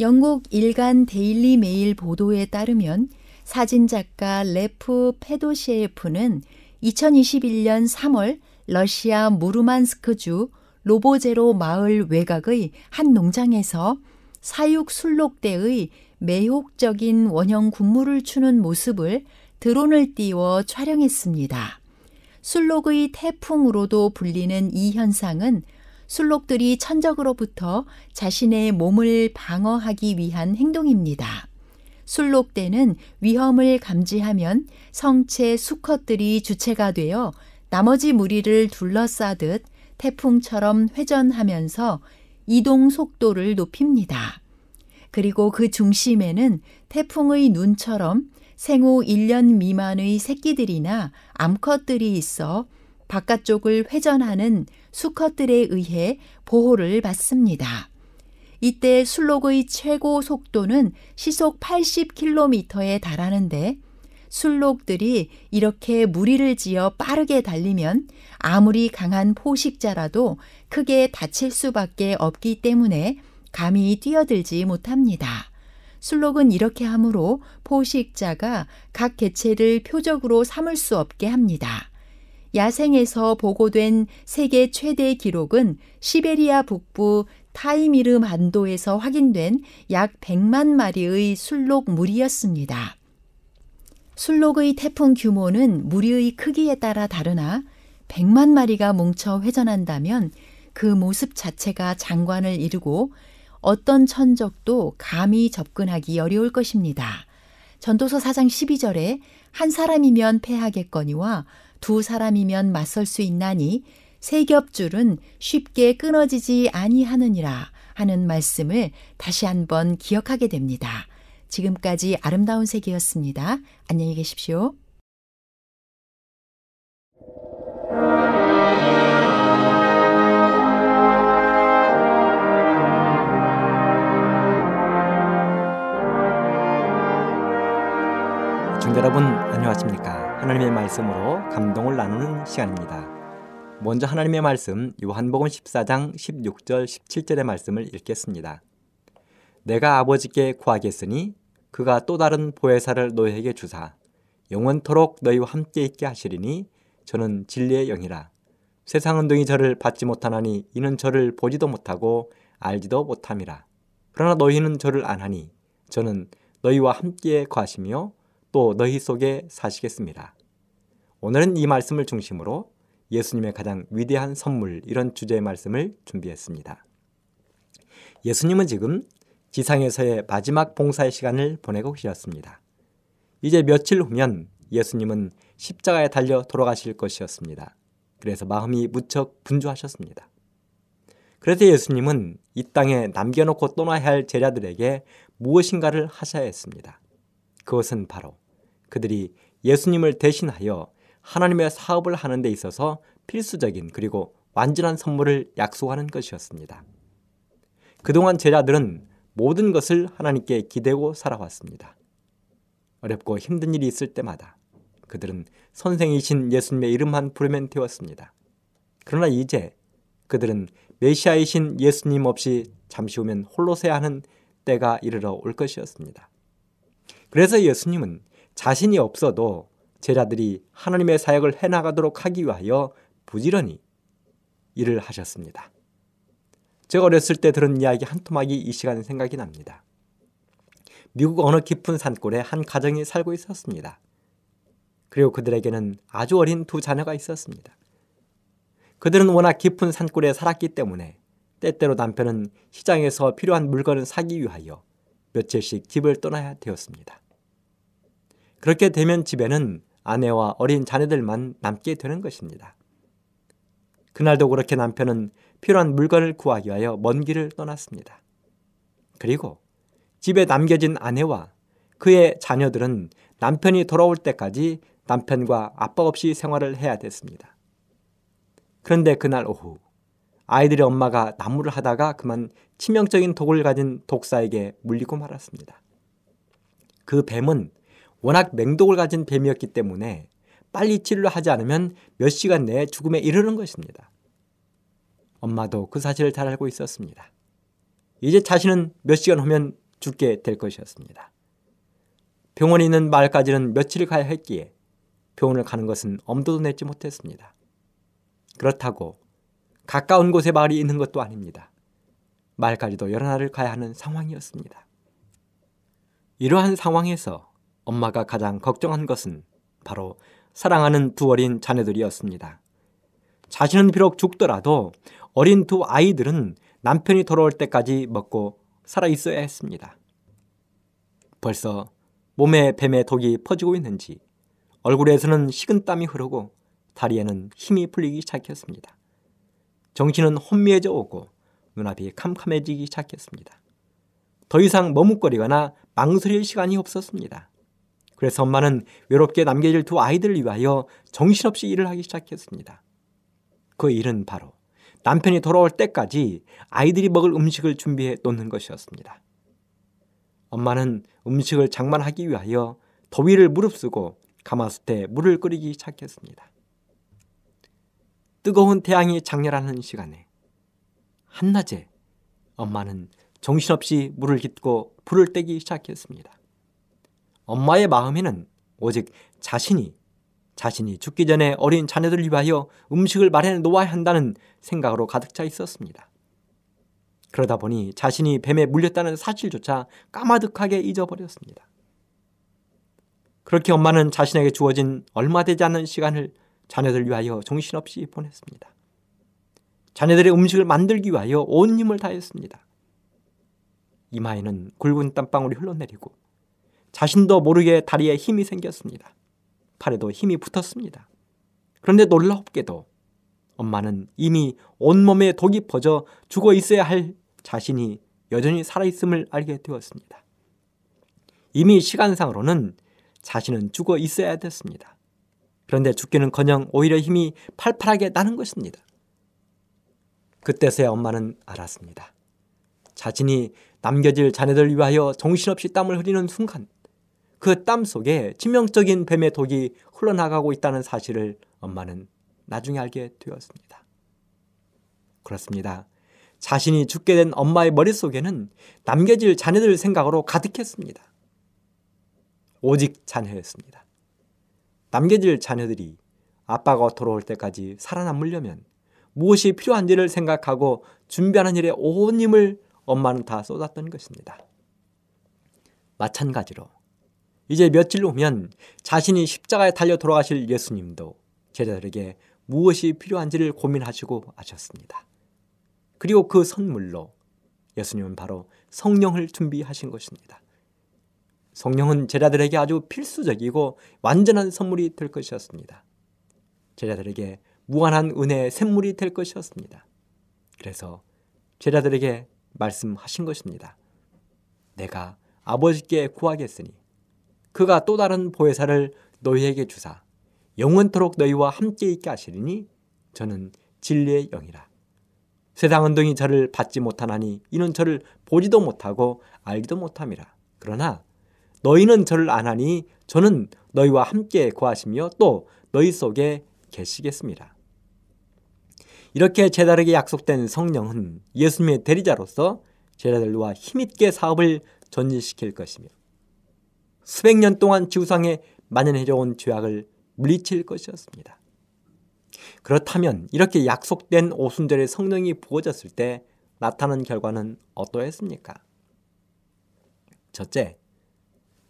영국 일간 데일리 메일 보도에 따르면 사진작가 레프 페도시에프는 2021년 3월 러시아 무르만스크주 로보제로 마을 외곽의 한 농장에서 사육 술록대의 매혹적인 원형 군무를 추는 모습을 드론을 띄워 촬영했습니다. 술록의 태풍으로도 불리는 이 현상은 술록들이 천적으로부터 자신의 몸을 방어하기 위한 행동입니다. 술록대는 위험을 감지하면 성체 수컷들이 주체가 되어 나머지 무리를 둘러싸듯 태풍처럼 회전하면서 이동 속도를 높입니다. 그리고 그 중심에는 태풍의 눈처럼 생후 1년 미만의 새끼들이나 암컷들이 있어 바깥쪽을 회전하는 수컷들에 의해 보호를 받습니다. 이때 술록의 최고 속도는 시속 80km에 달하는데 술록들이 이렇게 무리를 지어 빠르게 달리면 아무리 강한 포식자라도 크게 다칠 수밖에 없기 때문에 감히 뛰어들지 못합니다. 술록은 이렇게 하므로 포식자가 각 개체를 표적으로 삼을 수 없게 합니다. 야생에서 보고된 세계 최대 기록은 시베리아 북부 타이미르 만도에서 확인된 약 100만 마리의 술록 무리였습니다. 술록의 태풍 규모는 무리의 크기에 따라 다르나 100만 마리가 뭉쳐 회전한다면 그 모습 자체가 장관을 이루고 어떤 천적도 감히 접근하기 어려울 것입니다. 전도서 4장 12절에 한 사람이면 패하겠거니와 두 사람이면 맞설 수 있나니 세 겹줄은 쉽게 끊어지지 아니하느니라 하는 말씀을 다시 한번 기억하게 됩니다. 지금까지 아름다운 세계였습니다. 안녕히 계십시오. 청자 여러분 안녕하십니까? 하나님의 말씀으로 감동을 나누는 시간입니다. 먼저 하나님의 말씀 요한복음 14장 16절 17절의 말씀을 읽겠습니다. 내가 아버지께 구하겠으니 그가 또 다른 보혜사를 너희에게 주사 영원토록 너희와 함께 있게 하시리니 저는 진리의 영이라. 세상은 등이 저를 받지 못하나니 이는 저를 보지도 못하고 알지도 못함이라. 그러나 너희는 저를 안하니 저는 너희와 함께 거하시며 또 너희 속에 사시겠습니다. 오늘은 이 말씀을 중심으로 예수님의 가장 위대한 선물 이런 주제의 말씀을 준비했습니다. 예수님은 지금 지상에서의 마지막 봉사의 시간을 보내고 계셨습니다. 이제 며칠 후면 예수님은 십자가에 달려 돌아가실 것이었습니다. 그래서 마음이 무척 분주하셨습니다. 그래서 예수님은 이 땅에 남겨놓고 떠나야 할 제자들에게 무엇인가를 하셔야 했습니다. 그것은 바로 그들이 예수님을 대신하여 하나님의 사업을 하는 데 있어서 필수적인 그리고 완전한 선물을 약속하는 것이었습니다. 그동안 제자들은 모든 것을 하나님께 기대고 살아왔습니다. 어렵고 힘든 일이 있을 때마다 그들은 선생이신 예수님의 이름만 부르면 되었습니다. 그러나 이제 그들은 메시아이신 예수님 없이 잠시 후면 홀로 서야 하는 때가 이르러 올 것이었습니다. 그래서 예수님은 자신이 없어도 제자들이 하나님의 사역을 해나가도록 하기 위하여 부지런히 일을 하셨습니다. 제가 어렸을 때 들은 이야기 한 토막이 이 시간에 생각이 납니다. 미국 어느 깊은 산골에 한 가정이 살고 있었습니다. 그리고 그들에게는 아주 어린 두 자녀가 있었습니다. 그들은 워낙 깊은 산골에 살았기 때문에 때때로 남편은 시장에서 필요한 물건을 사기 위하여 며칠씩 집을 떠나야 되었습니다. 그렇게 되면 집에는 아내와 어린 자녀들만 남게 되는 것입니다. 그날도 그렇게 남편은 필요한 물건을 구하기 위하여 먼 길을 떠났습니다. 그리고 집에 남겨진 아내와 그의 자녀들은 남편이 돌아올 때까지 남편과 아빠 없이 생활을 해야 됐습니다. 그런데 그날 오후 아이들의 엄마가 나무를 하다가 그만 치명적인 독을 가진 독사에게 물리고 말았습니다. 그 뱀은 워낙 맹독을 가진 뱀이었기 때문에 빨리 치료를 하지 않으면 몇 시간 내에 죽음에 이르는 것입니다. 엄마도 그 사실을 잘 알고 있었습니다. 이제 자신은 몇 시간 후면 죽게 될 것이었습니다. 병원에 있는 마을까지는 며칠 가야 했기에 병원을 가는 것은 엄두도 내지 못했습니다. 그렇다고 가까운 곳에 마을이 있는 것도 아닙니다. 마을까지도 여러 날을 가야 하는 상황이었습니다. 이러한 상황에서 엄마가 가장 걱정한 것은 바로 사랑하는 두 어린 자녀들이었습니다. 자신은 비록 죽더라도 어린 두 아이들은 남편이 돌아올 때까지 먹고 살아 있어야 했습니다. 벌써 몸에 뱀의 독이 퍼지고 있는지 얼굴에서는 식은 땀이 흐르고 다리에는 힘이 풀리기 시작했습니다. 정신은 혼미해져 오고 눈앞이 캄캄해지기 시작했습니다. 더 이상 머뭇거리거나 망설일 시간이 없었습니다. 그래서 엄마는 외롭게 남겨질 두 아이들을 위하여 정신없이 일을 하기 시작했습니다. 그 일은 바로 남편이 돌아올 때까지 아이들이 먹을 음식을 준비해 놓는 것이었습니다. 엄마는 음식을 장만하기 위하여 더위를 무릅쓰고 가마솥에 물을 끓이기 시작했습니다. 뜨거운 태양이 장렬하는 시간에 한낮에 엄마는 정신없이 물을 깃고 불을 떼기 시작했습니다. 엄마의 마음에는 오직 자신이 자신이 죽기 전에 어린 자녀들을 위하여 음식을 마련해 놓아야 한다는 생각으로 가득 차 있었습니다. 그러다 보니 자신이 뱀에 물렸다는 사실조차 까마득하게 잊어버렸습니다. 그렇게 엄마는 자신에게 주어진 얼마 되지 않는 시간을 자녀들 위하여 정신없이 보냈습니다. 자녀들의 음식을 만들기 위하여 온 힘을 다했습니다. 이마에는 굵은 땀방울이 흘러내리고 자신도 모르게 다리에 힘이 생겼습니다. 팔에도 힘이 붙었습니다. 그런데 놀랍게도 엄마는 이미 온몸에 독이 퍼져 죽어 있어야 할 자신이 여전히 살아있음을 알게 되었습니다. 이미 시간상으로는 자신은 죽어 있어야 됐습니다. 그런데 죽기는 커녕 오히려 힘이 팔팔하게 나는 것입니다. 그때서야 엄마는 알았습니다. 자신이 남겨질 자녀들 위하여 정신없이 땀을 흘리는 순간 그 땀 속에 치명적인 뱀의 독이 흘러나가고 있다는 사실을 엄마는 나중에 알게 되었습니다. 그렇습니다. 자신이 죽게 된 엄마의 머릿속에는 남겨질 자녀들 생각으로 가득했습니다. 오직 자녀였습니다. 남겨질 자녀들이 아빠가 돌아올 때까지 살아남으려면 무엇이 필요한지를 생각하고 준비하는 일에 온 힘을 엄마는 다 쏟았던 것입니다. 마찬가지로 이제 며칠 후면 자신이 십자가에 달려 돌아가실 예수님도 제자들에게 무엇이 필요한지를 고민하시고 하셨습니다. 그리고 그 선물로 예수님은 바로 성령을 준비하신 것입니다. 성령은 제자들에게 아주 필수적이고 완전한 선물이 될 것이었습니다. 제자들에게 무한한 은혜의 샘물이 될 것이었습니다. 그래서 제자들에게 말씀하신 것입니다. 내가 아버지께 구하겠으니 그가 또 다른 보혜사를 너희에게 주사 영원토록 너희와 함께 있게 하시리니 저는 진리의 영이라. 세상은 등이 저를 받지 못하나니 이는 저를 보지도 못하고 알지도 못함이라. 그러나 너희는 저를 안하니 저는 너희와 함께 구하시며 또 너희 속에 계시겠습니다. 이렇게 제자에게 약속된 성령은 예수님의 대리자로서 제자들과 힘있게 사업을 전진시킬 것이며 수백 년 동안 지구상에 만연해져 온 죄악을 물리칠 것이었습니다. 그렇다면 이렇게 약속된 오순절의 성령이 부어졌을 때 나타난 결과는 어떠했습니까? 첫째,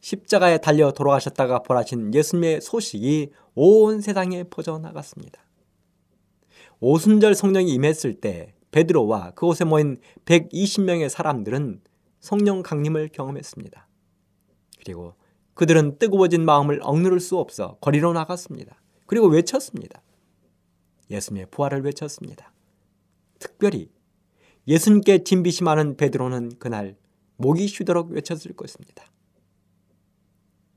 십자가에 달려 돌아가셨다가 벌하신 예수님의 소식이 온 세상에 퍼져나갔습니다. 오순절 성령이 임했을 때 베드로와 그곳에 모인 120명의 사람들은 성령 강림을 경험했습니다. 그리고 그들은 뜨거워진 마음을 억누를 수 없어 거리로 나갔습니다. 그리고 외쳤습니다. 예수님의 부활을 외쳤습니다. 특별히 예수님께 진비시 많은 베드로는 그날 목이 쉬도록 외쳤을 것입니다.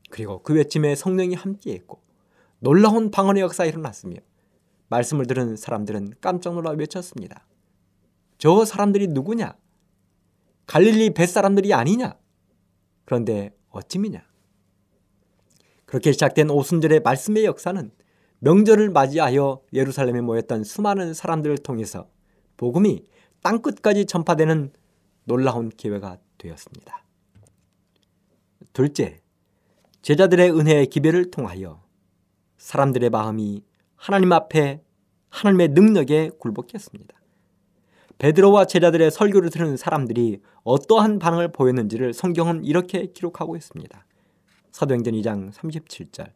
그리고 그 외침에 성령이 함께했고 놀라운 방언의 역사가 일어났으며 말씀을 들은 사람들은 깜짝 놀라 외쳤습니다. 저 사람들이 누구냐? 갈릴리 뱃사람들이 아니냐? 그런데 어찌미냐? 그렇게 시작된 오순절의 말씀의 역사는 명절을 맞이하여 예루살렘에 모였던 수많은 사람들을 통해서 복음이 땅끝까지 전파되는 놀라운 기회가 되었습니다. 둘째, 제자들의 은혜의 기별을 통하여 사람들의 마음이 하나님 앞에 하나님의 능력에 굴복했습니다. 베드로와 제자들의 설교를 들은 사람들이 어떠한 반응을 보였는지를 성경은 이렇게 기록하고 있습니다. 사도행전 2장 37절.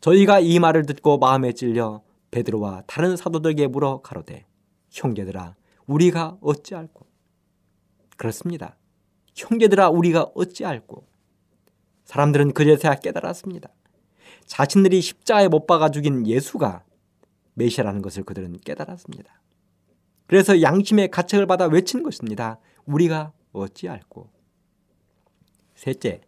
저희가 이 말을 듣고 마음에 찔려 베드로와 다른 사도들에게 물어 가로되 형제들아 우리가 어찌할꼬 그렇습니다. 형제들아 우리가 어찌할꼬 사람들은 그제서야 깨달았습니다. 자신들이 십자가에 못 박아 죽인 예수가 메시아라는 것을 그들은 깨달았습니다. 그래서 양심의 가책을 받아 외친 것입니다. 우리가 어찌할꼬. 셋째,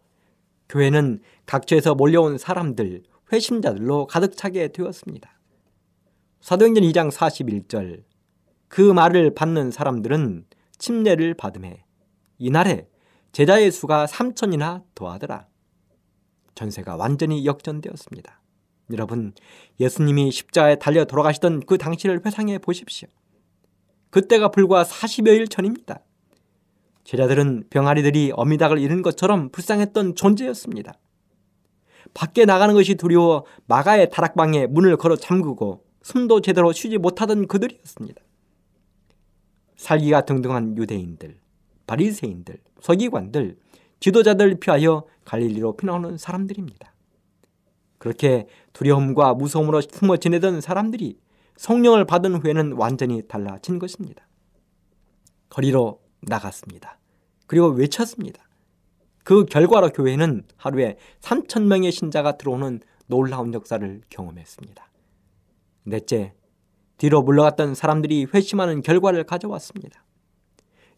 교회는 각처에서 몰려온 사람들, 회심자들로 가득 차게 되었습니다. 사도행전 2장 41절 그 말을 받는 사람들은 침례를 받음에 이날에 제자의 수가 3천이나 더하더라. 전세가 완전히 역전되었습니다. 여러분, 예수님이 십자가에 달려 돌아가시던 그 당시를 회상해 보십시오. 그때가 불과 40여일 전입니다. 제자들은 병아리들이 어미닭을 잃은 것처럼 불쌍했던 존재였습니다. 밖에 나가는 것이 두려워 마가의 다락방에 문을 걸어 잠그고 숨도 제대로 쉬지 못하던 그들이었습니다. 살기가 등등한 유대인들, 바리새인들, 서기관들, 지도자들 피하여 갈릴리로 피나오는 사람들입니다. 그렇게 두려움과 무서움으로 숨어 지내던 사람들이 성령을 받은 후에는 완전히 달라진 것입니다. 거리로 나갔습니다. 그리고 외쳤습니다. 그 결과로 교회는 하루에 3천 명의 신자가 들어오는 놀라운 역사를 경험했습니다. 넷째, 뒤로 물러갔던 사람들이 회심하는 결과를 가져왔습니다.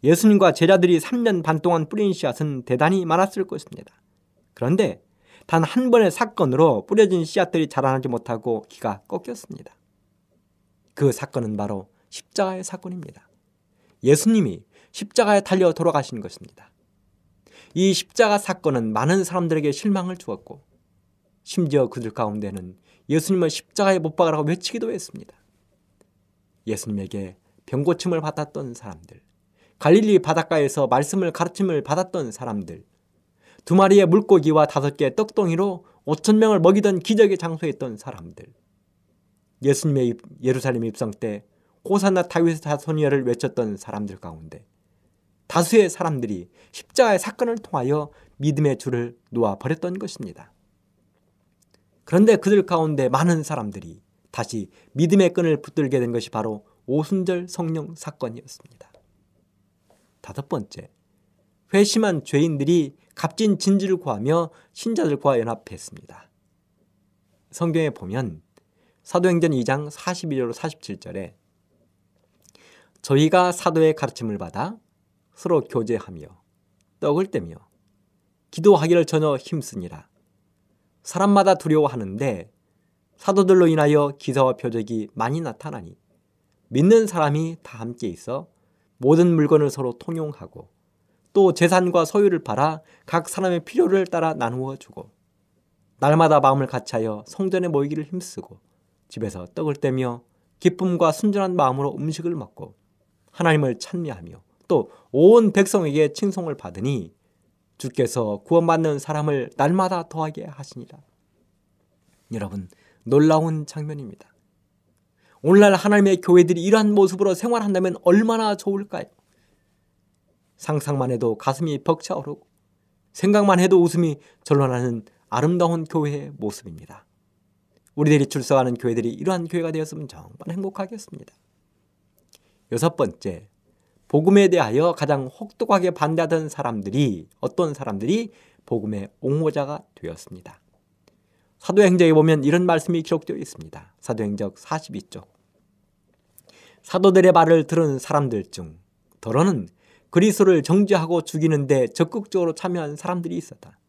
예수님과 제자들이 3년 반 동안 뿌린 씨앗은 대단히 많았을 것입니다. 그런데 단 한 번의 사건으로 뿌려진 씨앗들이 자라나지 못하고 기가 꺾였습니다. 그 사건은 바로 십자가의 사건입니다. 예수님이 십자가에 달려 돌아가신 것입니다. 이 십자가 사건은 많은 사람들에게 실망을 주었고 심지어 그들 가운데는 예수님을 십자가에 못 박으라고 외치기도 했습니다. 예수님에게 병고침을 받았던 사람들, 갈릴리 바닷가에서 말씀을 가르침을 받았던 사람들, 두 마리의 물고기와 다섯 개의 떡덩이로 오천 명을 먹이던 기적의 장소에 있던 사람들, 예수님의 예루살렘 입성 때 호산나 다윗의 자손이여를 외쳤던 사람들 가운데 다수의 사람들이 십자가의 사건을 통하여 믿음의 줄을 놓아 버렸던 것입니다. 그런데 그들 가운데 많은 사람들이 다시 믿음의 끈을 붙들게 된 것이 바로 오순절 성령 사건이었습니다. 다섯 번째, 회심한 죄인들이 값진 진지를 구하며 신자들과 연합했습니다. 성경에 보면 사도행전 2장 42절 47절에 저희가 사도의 가르침을 받아 서로 교제하며 떡을 떼며 기도하기를 전혀 힘쓰니라. 사람마다 두려워하는데 사도들로 인하여 기사와 표적이 많이 나타나니 믿는 사람이 다 함께 있어 모든 물건을 서로 통용하고 또 재산과 소유를 팔아 각 사람의 필요를 따라 나누어 주고 날마다 마음을 같이하여 성전에 모이기를 힘쓰고 집에서 떡을 떼며 기쁨과 순전한 마음으로 음식을 먹고 하나님을 찬미하며 또 온 백성에게 칭송을 받으니 주께서 구원받는 사람을 날마다 더하게 하시니라. 여러분 놀라운 장면입니다. 오늘날 하나님의 교회들이 이러한 모습으로 생활한다면 얼마나 좋을까요? 상상만 해도 가슴이 벅차오르고 생각만 해도 웃음이 절로나는 아름다운 교회의 모습입니다. 우리들이 출석하는 교회들이 이러한 교회가 되었으면 정말 행복하겠습니다. 여섯 번째, 복음에 대하여 가장 혹독하게 반대하던 사람들이 어떤 사람들이 복음의 옹호자가 되었습니다. 사도행적에 보면 이런 말씀이 기록되어 있습니다. 사도행적 42쪽. 사도들의 말을 들은 사람들 중 더러는 그리스도를 정죄하고 죽이는데 적극적으로 참여한 사람들이 있었다.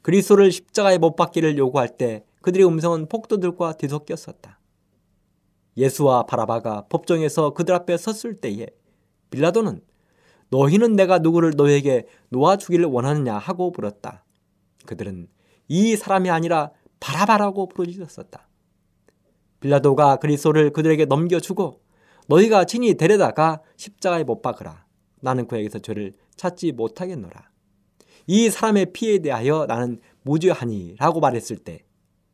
그리스도를 십자가에 못 박기를 요구할 때 그들의 음성은 폭도들과 뒤섞였었다. 예수와 바라바가 법정에서 그들 앞에 섰을 때에 빌라도는 너희는 내가 누구를 너에게 놓아 주기를 원하느냐 하고 물었다. 그들은 이 사람이 아니라 바라바라고 부르짖었었다. 빌라도가 그리스도를 그들에게 넘겨주고 너희가 친히 데려다가 십자가에 못 박으라. 나는 그에게서 죄를 찾지 못하겠노라. 이 사람의 피에 대하여 나는 무죄하니라고 말했을 때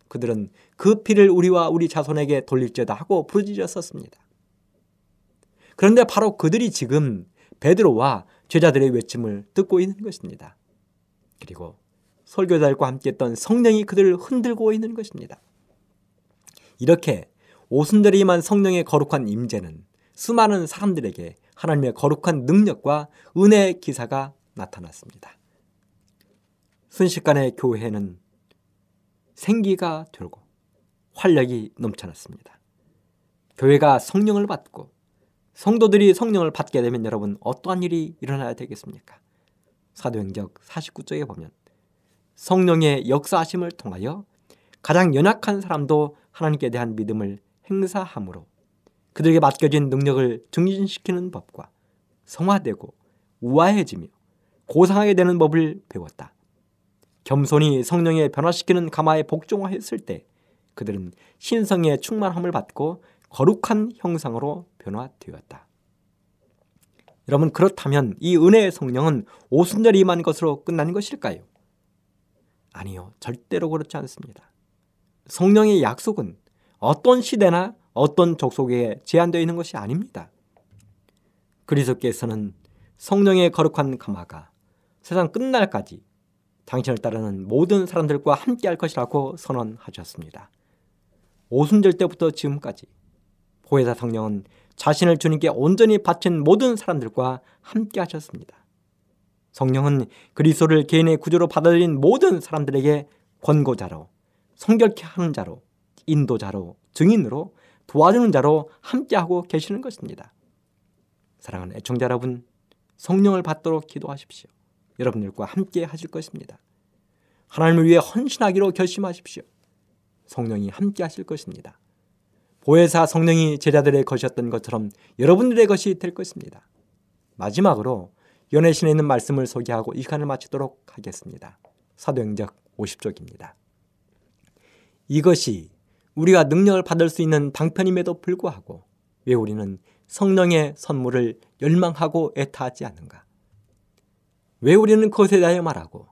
그들은 그 피를 우리와 우리 자손에게 돌릴죄다 하고 부르짖었었습니다. 그런데 바로 그들이 지금 베드로와 제자들의 외침을 듣고 있는 것입니다. 그리고 설교자들과 함께 했던 성령이 그들을 흔들고 있는 것입니다. 이렇게 오순절에 임한 성령의 거룩한 임재는 수많은 사람들에게 하나님의 거룩한 능력과 은혜의 기사가 나타났습니다. 순식간에 교회는 생기가 돌고 활력이 넘쳐났습니다. 교회가 성령을 받고 성도들이 성령을 받게 되면 여러분 어떠한 일이 일어나야 되겠습니까? 사도행적 49쪽에 보면 성령의 역사하심을 통하여 가장 연약한 사람도 하나님께 대한 믿음을 행사함으로 그들에게 맡겨진 능력을 증진시키는 법과 성화되고 우아해지며 고상하게 되는 법을 배웠다. 겸손히 성령에 변화시키는 가마에 복종하였을 때 그들은 신성의 충만함을 받고 거룩한 형상으로 변화되었다. 여러분 그렇다면 이 은혜의 성령은 오순절에 임한 것으로 끝난 것일까요? 아니요. 절대로 그렇지 않습니다. 성령의 약속은 어떤 시대나 어떤 족속에 제한되어 있는 것이 아닙니다. 그리스도께서는 성령의 거룩한 가마가 세상 끝날까지 당신을 따르는 모든 사람들과 함께 할 것이라고 선언하셨습니다. 오순절 때부터 지금까지 보혜사 성령은 자신을 주님께 온전히 바친 모든 사람들과 함께 하셨습니다. 성령은 그리스도를 개인의 구조로 받아들인 모든 사람들에게 권고자로 성결케 하는 자로 인도자로 증인으로 도와주는 자로 함께하고 계시는 것입니다. 사랑하는 애청자 여러분, 성령을 받도록 기도하십시오. 여러분들과 함께 하실 것입니다. 하나님을 위해 헌신하기로 결심하십시오. 성령이 함께 하실 것입니다. 보혜사 성령이 제자들의 것이었던 것처럼 여러분들의 것이 될 것입니다. 마지막으로 연애신에 있는 말씀을 소개하고 이 시간을 마치도록 하겠습니다. 사도행적 50쪽입니다. 이것이 우리가 능력을 받을 수 있는 방편임에도 불구하고 왜 우리는 성령의 선물을 열망하고 애타하지 않는가? 왜 우리는 그것에 대하여 말하고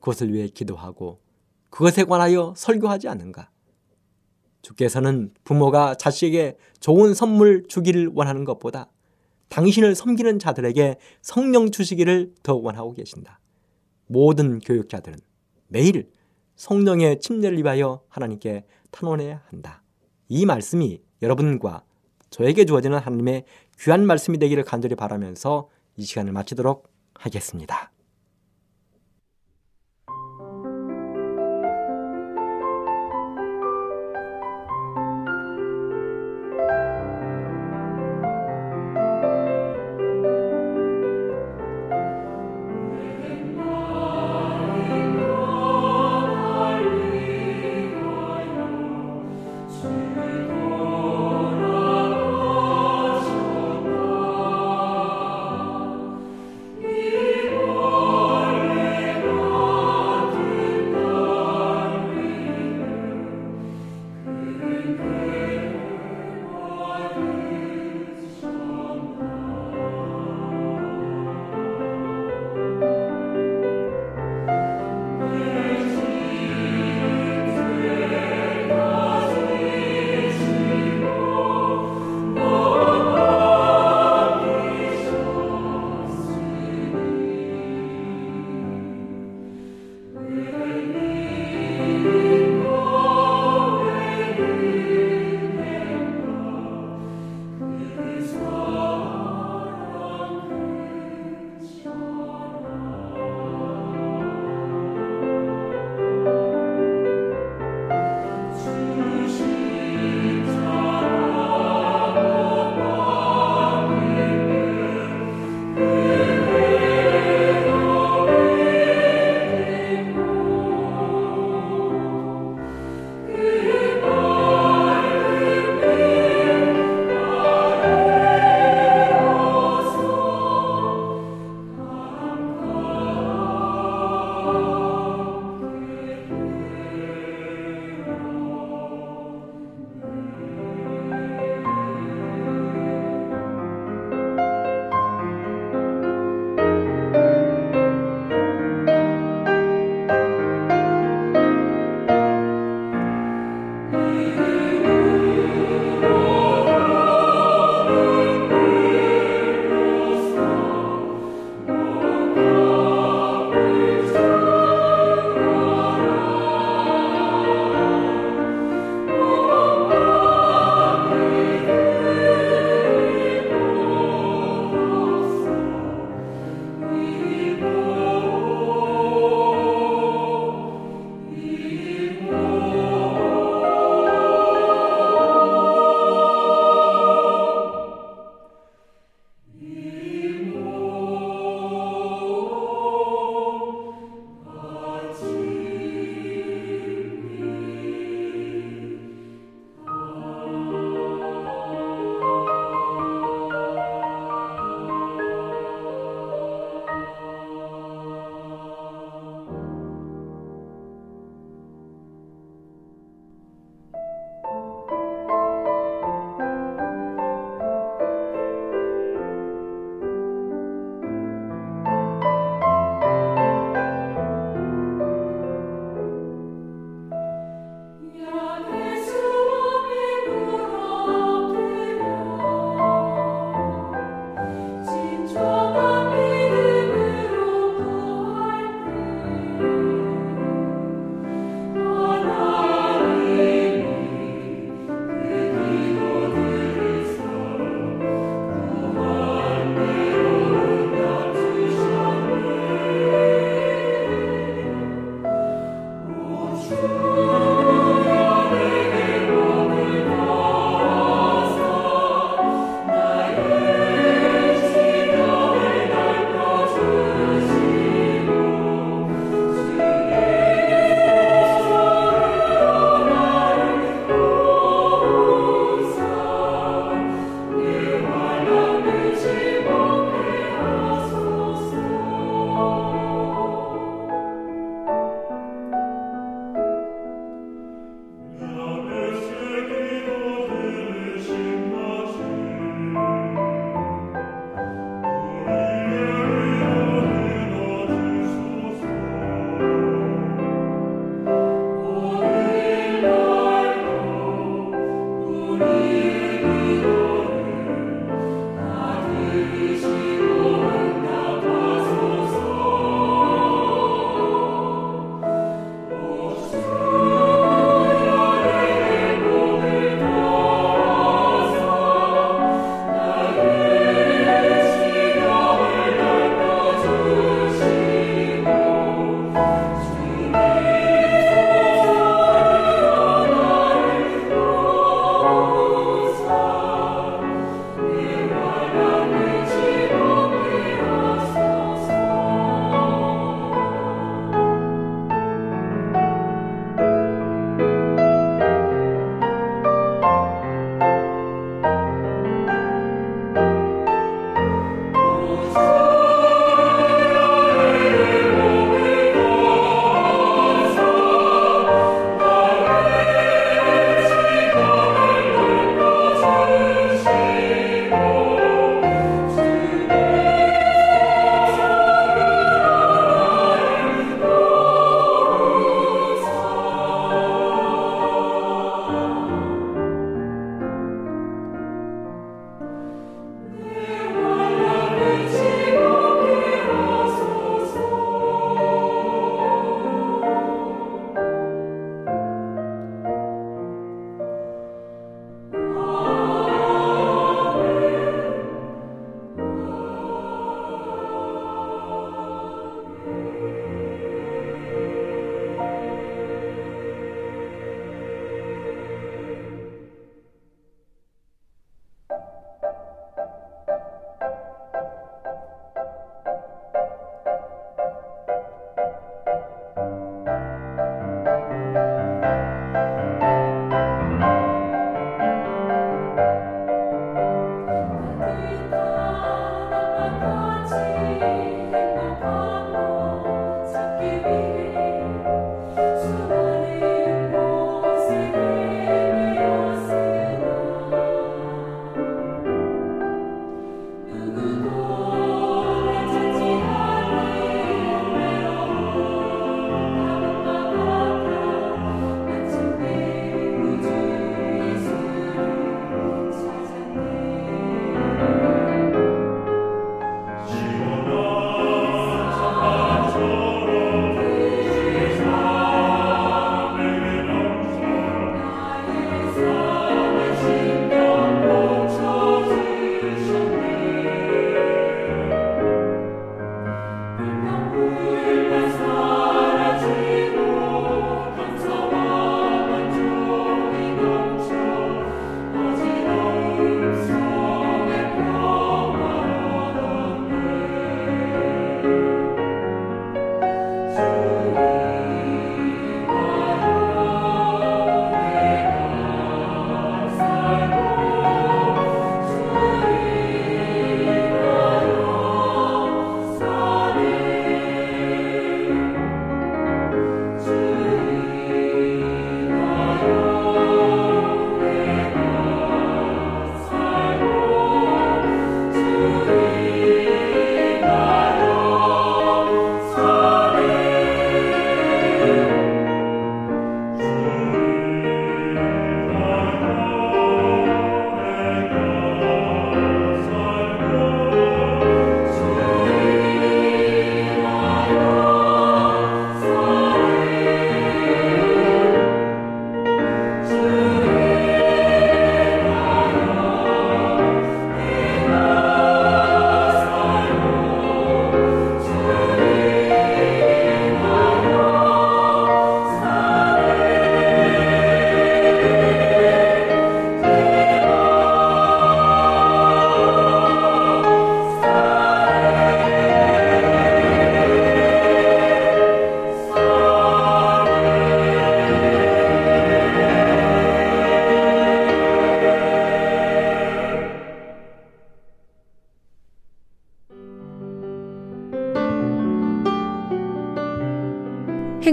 그것을 위해 기도하고 그것에 관하여 설교하지 않는가? 주께서는 부모가 자식에게 좋은 선물 주기를 원하는 것보다 당신을 섬기는 자들에게 성령 주시기를 더 원하고 계신다. 모든 교육자들은 매일 성령의 침례를 입하여 하나님께 탄원해야 한다. 이 말씀이 여러분과 저에게 주어지는 하나님의 귀한 말씀이 되기를 간절히 바라면서 이 시간을 마치도록 하겠습니다.